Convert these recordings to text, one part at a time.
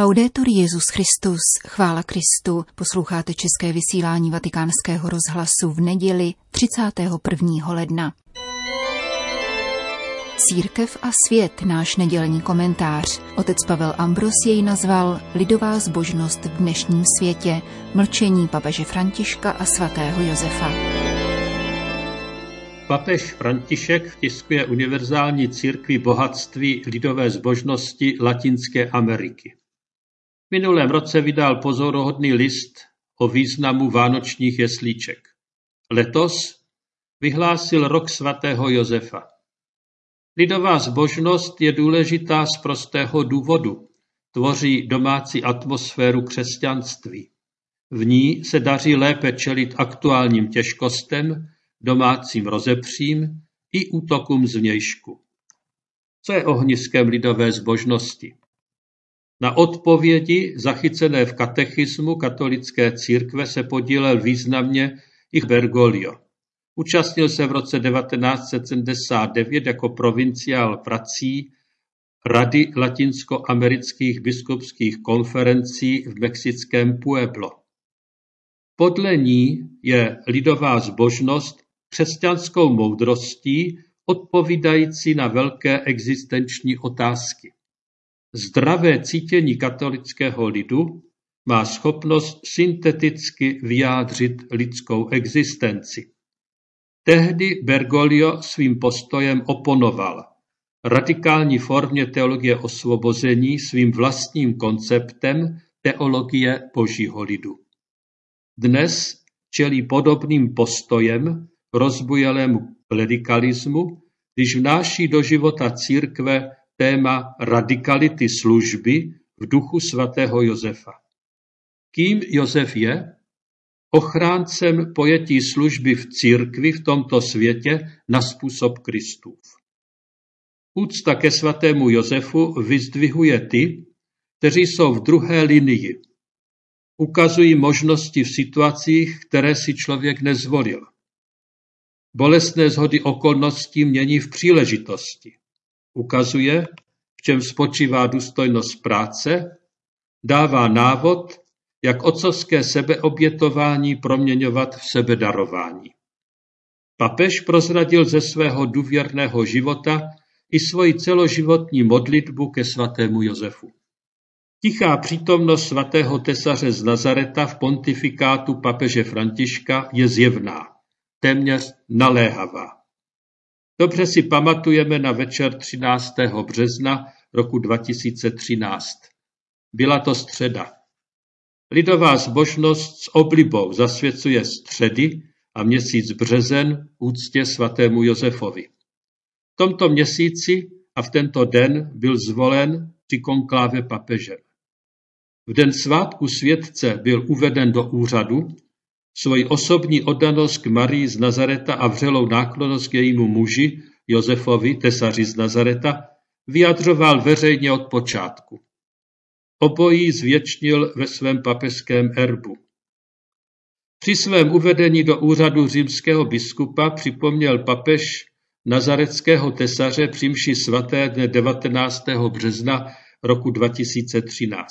Laudetur Jezus Christus, chvála Kristu, posloucháte české vysílání Vatikánského rozhlasu v neděli 31. ledna. Církev a svět, náš nedělní komentář. Otec Pavel Ambros jej nazval Lidová zbožnost v dnešním světě, mlčení papeže Františka a svatého Josefa. Papež František vtiskuje univerzální církvi bohatství lidové zbožnosti Latinské Ameriky. V minulém roce vydal pozoruhodný list o významu vánočních jeslíček. Letos vyhlásil rok svatého Josefa. Lidová zbožnost je důležitá z prostého důvodu. Tvoří domácí atmosféru křesťanství. V ní se daří lépe čelit aktuálním těžkostem, domácím rozepřím i útokům zvnějšku. Co je ohniskem lidové zbožnosti? Na odpovědi zachycené v katechismu katolické církve se podílel významně i Bergoglio. Účastnil se v roce 1979 jako provinciál prací Rady latinskoamerických biskupských konferencí v mexickém Pueblo. Podle ní je lidová zbožnost křesťanskou moudrostí odpovídající na velké existenční otázky. Zdravé cítění katolického lidu má schopnost synteticky vyjádřit lidskou existenci. Tehdy Bergoglio svým postojem oponoval radikální formě teologie osvobození svým vlastním konceptem teologie božího lidu. Dnes čelí podobným postojem rozbujelému klerikalismu, když vnáší do života církve téma radikality služby v duchu svatého Josefa. Kým Josef je? Ochráncem pojetí služby v církvi v tomto světě na způsob Kristův. Úcta ke svatému Josefu vyzdvihuje ty, kteří jsou v druhé linii. Ukazují možnosti v situacích, které si člověk nezvolil. Bolestné zhody okolností mění v příležitosti. Ukazuje, v čem spočívá důstojnost práce, dává návod, jak otcovské sebeobětování proměňovat v sebedarování. Papež prozradil ze svého důvěrného života i svoji celoživotní modlitbu ke svatému Josefu. Tichá přítomnost svatého tesaře z Nazareta v pontifikátu papeže Františka je zjevná, téměř naléhavá. Dobře si pamatujeme na večer 13. března roku 2013. Byla to středa. Lidová zbožnost s oblibou zasvěcuje středy a měsíc březen úctě svatému Josefovi. V tomto měsíci a v tento den byl zvolen při konkláve papežem. V den svátku světce byl uveden do úřadu Svoji osobní oddanost k Marii z Nazareta a vřelou náklonost k jejímu muži, Josefovi, tesaři z Nazareta, vyjadřoval veřejně od počátku. Obojí zvětšnil ve svém papežském erbu. Při svém uvedení do úřadu římského biskupa připomněl papež nazareckého tesaře při svaté dne 19. března roku 2013.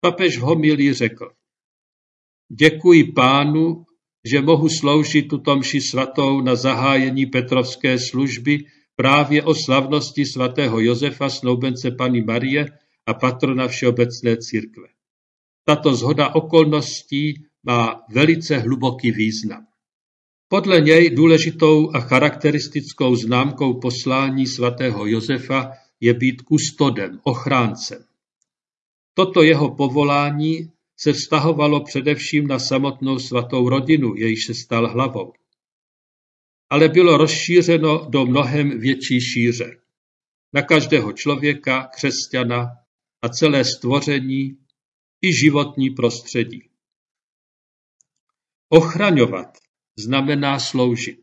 Papež v homilí řekl, Děkuji Pánu, že mohu sloužit tuto mši svatou na zahájení Petrovské služby právě o slavnosti svatého Josefa, snoubence Pany Marie a patrona Všeobecné církve. Tato zhoda okolností má velice hluboký význam. Podle něj důležitou a charakteristickou známkou poslání svatého Josefa je být kustodem, ochráncem. Toto jeho povolání se vztahovalo především na samotnou svatou rodinu, jejíž se stal hlavou. Ale bylo rozšířeno do mnohem větší šíře. Na každého člověka, křesťana a celé stvoření i životní prostředí. Ochraňovat znamená sloužit.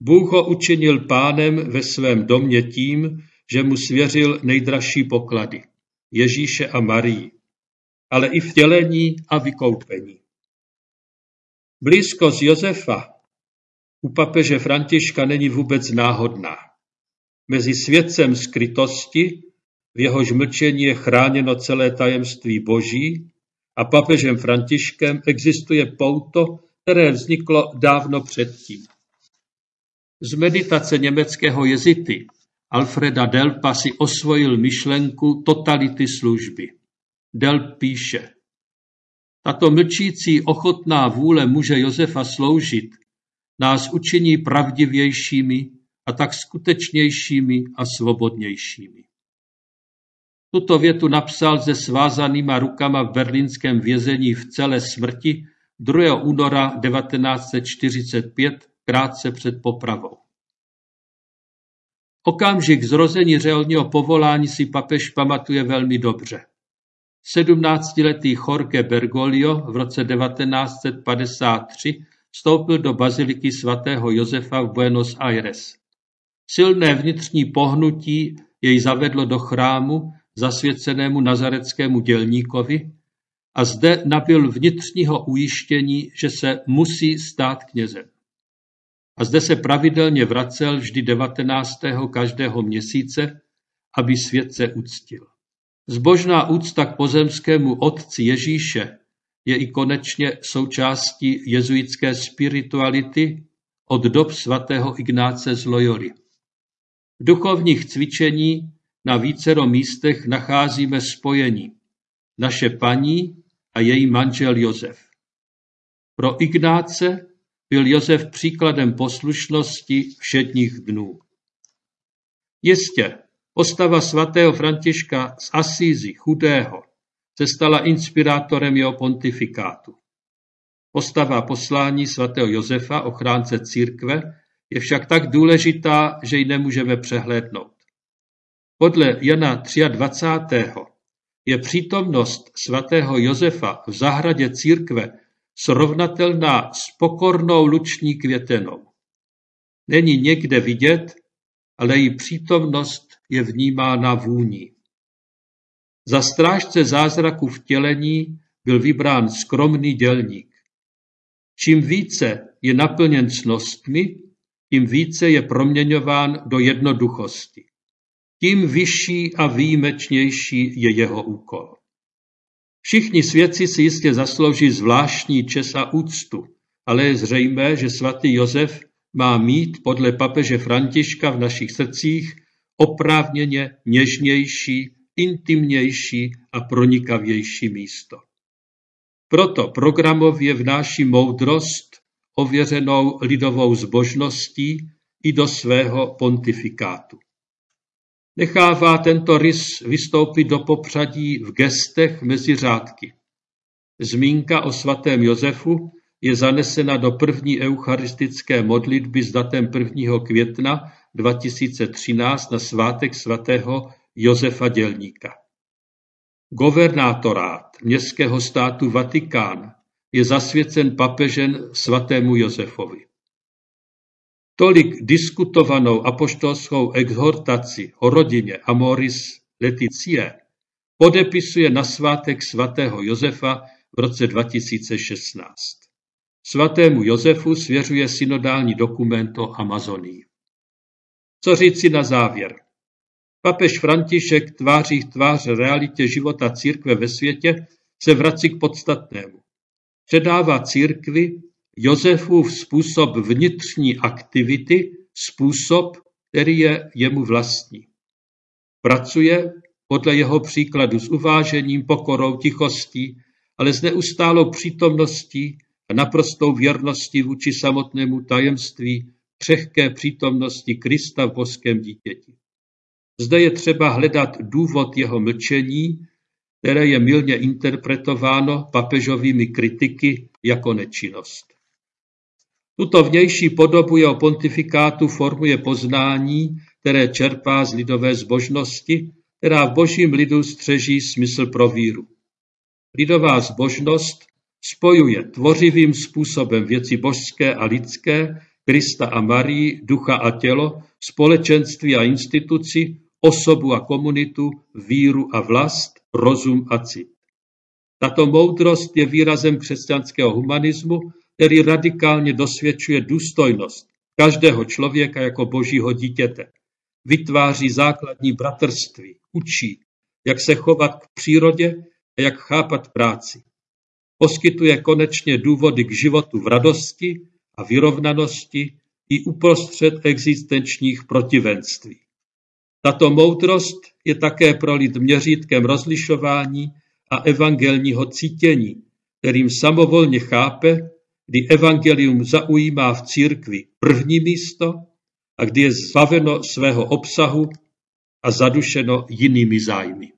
Bůh ho učinil pánem ve svém domě tím, že mu svěřil nejdražší poklady, Ježíše a Marii ale i vtělení a vykoupení. Blízkost Josefa u papeže Františka není vůbec náhodná. Mezi světcem skrytosti, v jehož mlčení je chráněno celé tajemství boží a papežem Františkem existuje pouto, které vzniklo dávno předtím. Z meditace německého jezity Alfreda Delpa si osvojil myšlenku totality služby. Delp píše, tato mlčící ochotná vůle muže Josefa sloužit nás učiní pravdivějšími a tak skutečnějšími a svobodnějšími. Tuto větu napsal se svázanýma rukama v berlínském vězení v celé smrti 2. února 1945, krátce před popravou. Okamžik zrození řeholního povolání si papež pamatuje velmi dobře. Sedmnáctiletý Jorge Bergoglio v roce 1953 vstoupil do baziliky svatého Josefa v Buenos Aires. Silné vnitřní pohnutí jej zavedlo do chrámu zasvěcenému nazareckému dělníkovi a zde nabil vnitřního ujištění, že se musí stát knězem. A zde se pravidelně vracel vždy 19. každého měsíce, aby svět se uctil. Zbožná úcta k pozemskému otci Ježíše je i konečně součástí jezuitské spirituality od dob svatého Ignáce z Loyoly. V duchovních cvičení na vícero místech nacházíme spojení naše paní a její manžel Josef. Pro Ignáce byl Josef příkladem poslušnosti všedních dnů. Jistě, postava svatého Františka z Asízy, chudého, se stala inspirátorem jeho pontifikátu. Postava poslání svatého Josefa, ochránce církve, je však tak důležitá, že ji nemůžeme přehlédnout. Podle Jana 23. je přítomnost svatého Josefa v zahradě církve srovnatelná s pokornou luční květenou. Není někde vidět, ale její přítomnost je vnímána vůní. Za strážce zázraku vtělení byl vybrán skromný dělník. Čím více je naplněn cnostmi, tím více je proměňován do jednoduchosti. Tím vyšší a výjimečnější je jeho úkol. Všichni svědci si jistě zaslouží zvláštní čes a úctu, ale je zřejmé, že svatý Josef má mít podle papeže Františka v našich srdcích oprávněně něžnější, intimnější a pronikavější místo. Proto programově vnáší moudrost, ověřenou lidovou zbožností, i do svého pontifikátu. Nechává tento rys vystoupit do popřadí v gestech mezi řádky. Zmínka o svatém Josefu je zanesena do první eucharistické modlitby s datem 1. května 2013 na svátek svatého Josefa Dělníka. Governátorát městského státu Vatikán je zasvěcen papežen svatému Josefovi. Tolik diskutovanou apoštolskou exhortaci o rodině Amoris Leticie podepisuje na svátek svatého Josefa v roce 2016. Svatému Josefu svěřuje synodální dokument o Amazonii. Co říci na závěr? Papež František tváří v tvář realitě života církve ve světě se vrací k podstatnému. Předává církvi Josefův způsob vnitřní aktivity, způsob, který je jemu vlastní. Pracuje podle jeho příkladu s uvážením, pokorou, tichostí, ale s neustálou přítomností a naprostou věrností vůči samotnému tajemství křehké přítomnosti Krista v boském dítěti. Zde je třeba hledat důvod jeho mlčení, které je milně interpretováno papežovými kritiky jako nečinnost. Tuto vnější podobu jeho pontifikátu formuje poznání, které čerpá z lidové zbožnosti, která v božím lidu střeží smysl pro víru. Lidová zbožnost spojuje tvořivým způsobem věci božské a lidské, Krista a Marii, ducha a tělo, společenství a instituci, osobu a komunitu, víru a vlast, rozum a cit. Tato moudrost je výrazem křesťanského humanismu, který radikálně dosvědčuje důstojnost každého člověka jako božího dítěte. Vytváří základní bratrství, učí, jak se chovat k přírodě a jak chápat práci. Poskytuje konečně důvody k životu v radosti a vyrovnanosti i uprostřed existenčních protivenství. Tato moudrost je také pro lid měřítkem rozlišování a evangelního cítění, kterým samovolně chápe, kdy evangelium zaujímá v církvi první místo a kdy je zbaveno svého obsahu a zadušeno jinými zájmy.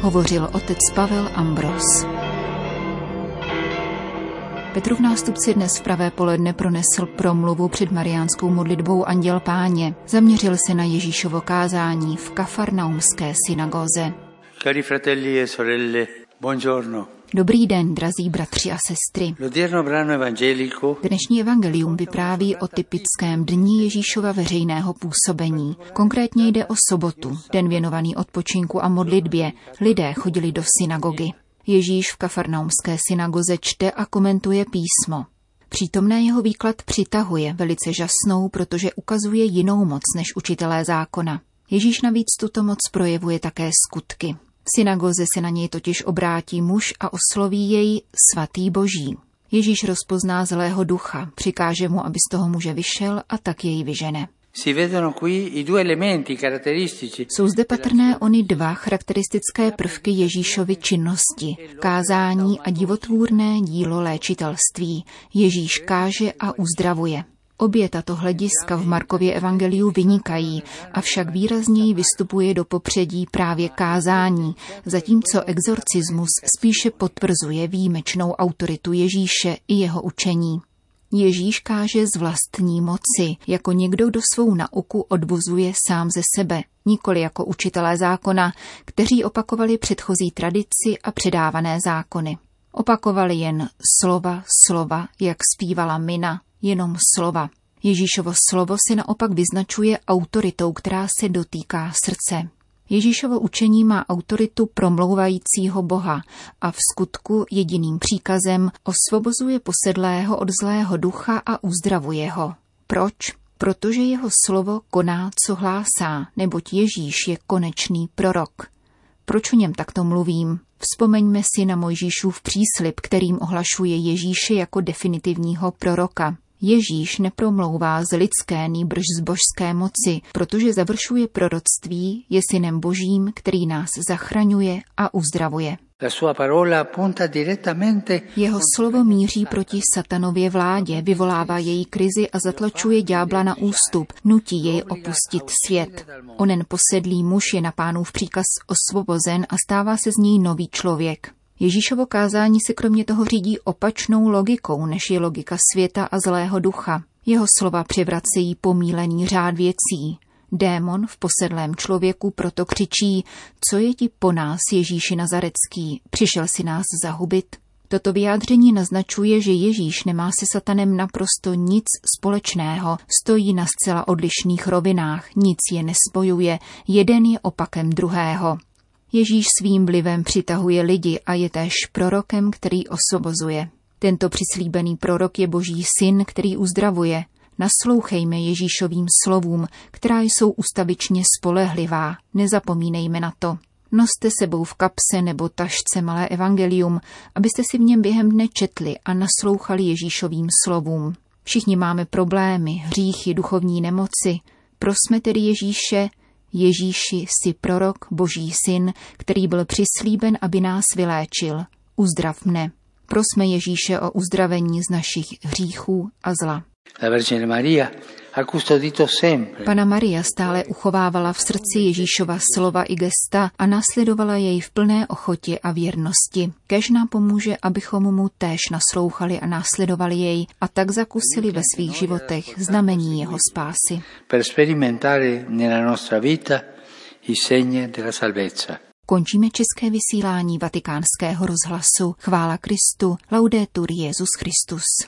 Hovořil otec Pavel Ambros. Petrův nástupci dnes v pravé poledne pronesl promluvu před mariánskou modlitbou Anděl Páně. Zaměřil se na Ježíšovo kázání v kafarnaumské synagoze. Cari fratelli e sorelle, buongiorno. Dobrý den, drazí bratři a sestry. Dnešní evangelium vypráví o typickém dní Ježíšova veřejného působení. Konkrétně jde o sobotu, den věnovaný odpočinku a modlitbě. Lidé chodili do synagogy. Ježíš v kafarnaumské synagoze čte a komentuje písmo. Přítomné jeho výklad přitahuje, velice žasnou, protože ukazuje jinou moc než učitelé zákona. Ježíš navíc tuto moc projevuje také skutky. V synagoze se na něj totiž obrátí muž a osloví jej svatý boží. Ježíš rozpozná zlého ducha, přikáže mu, aby z toho muže vyšel a tak jej vyžene. Jsou zde patrné ony dva charakteristické prvky Ježíšovy činnosti, kázání a divotvůrné dílo léčitelství. Ježíš káže a uzdravuje. Obě tato hlediska v Markově evangeliu vynikají, avšak výrazněji vystupuje do popředí právě kázání, zatímco exorcismus spíše potvrzuje výjimečnou autoritu Ježíše i jeho učení. Ježíš káže z vlastní moci, jako někdo, kdo svou nauku odvozuje sám ze sebe, nikoli jako učitelé zákona, kteří opakovali předchozí tradici a předávané zákony. Opakovali jen slova, slova, jak zpívala Mina, jenom slova. Ježíšovo slovo se naopak vyznačuje autoritou, která se dotýká srdce. Ježíšovo učení má autoritu promlouvajícího Boha a v skutku jediným příkazem osvobozuje posedlého od zlého ducha a uzdravuje ho. Proč? Protože jeho slovo koná, co hlásá, neboť Ježíš je konečný prorok. Proč o něm takto mluvím? Vzpomeňme si na Mojžíšův příslip, kterým ohlašuje Ježíše jako definitivního proroka. Ježíš nepromlouvá z lidské nýbrž z božské moci, protože završuje proroctví, je synem božím, který nás zachraňuje a uzdravuje. Jeho slovo míří proti satanově vládě, vyvolává její krizi a zatlačuje ďábla na ústup, nutí jej opustit svět. Onen posedlý muž je na pánův příkaz osvobozen a stává se z něj nový člověk. Ježíšovo kázání se kromě toho řídí opačnou logikou, než je logika světa a zlého ducha. Jeho slova převracejí pomílený řád věcí. Démon v posedlém člověku proto křičí, co je ti po nás, Ježíši Nazarecký, přišel si nás zahubit? Toto vyjádření naznačuje, že Ježíš nemá se satanem naprosto nic společného, stojí na zcela odlišných rovinách, nic je nespojuje, jeden je opakem druhého. Ježíš svým vlivem přitahuje lidi a je též prorokem, který osvobozuje. Tento přislíbený prorok je boží syn, který uzdravuje. Naslouchejme Ježíšovým slovům, která jsou ustavičně spolehlivá. Nezapomínejme na to. Noste sebou v kapse nebo tašce malé evangelium, abyste si v něm během dne četli a naslouchali Ježíšovým slovům. Všichni máme problémy, hříchy, duchovní nemoci. Prosme tedy Ježíše, Ježíši, jsi prorok, boží syn, který byl přislíben, aby nás vyléčil. Uzdrav mne. Prosme Ježíše o uzdravení z našich hříchů a zla. La Pana Maria stále uchovávala v srdci Ježíšova slova i gesta a následovala jej v plné ochotě a věrnosti. Kež nám pomůže, abychom mu též naslouchali a následovali jej a tak zakusili ve svých životech znamení jeho spásy. Končíme české vysílání vatikánského rozhlasu. Chvála Kristu. Laudetur Jezus Christus.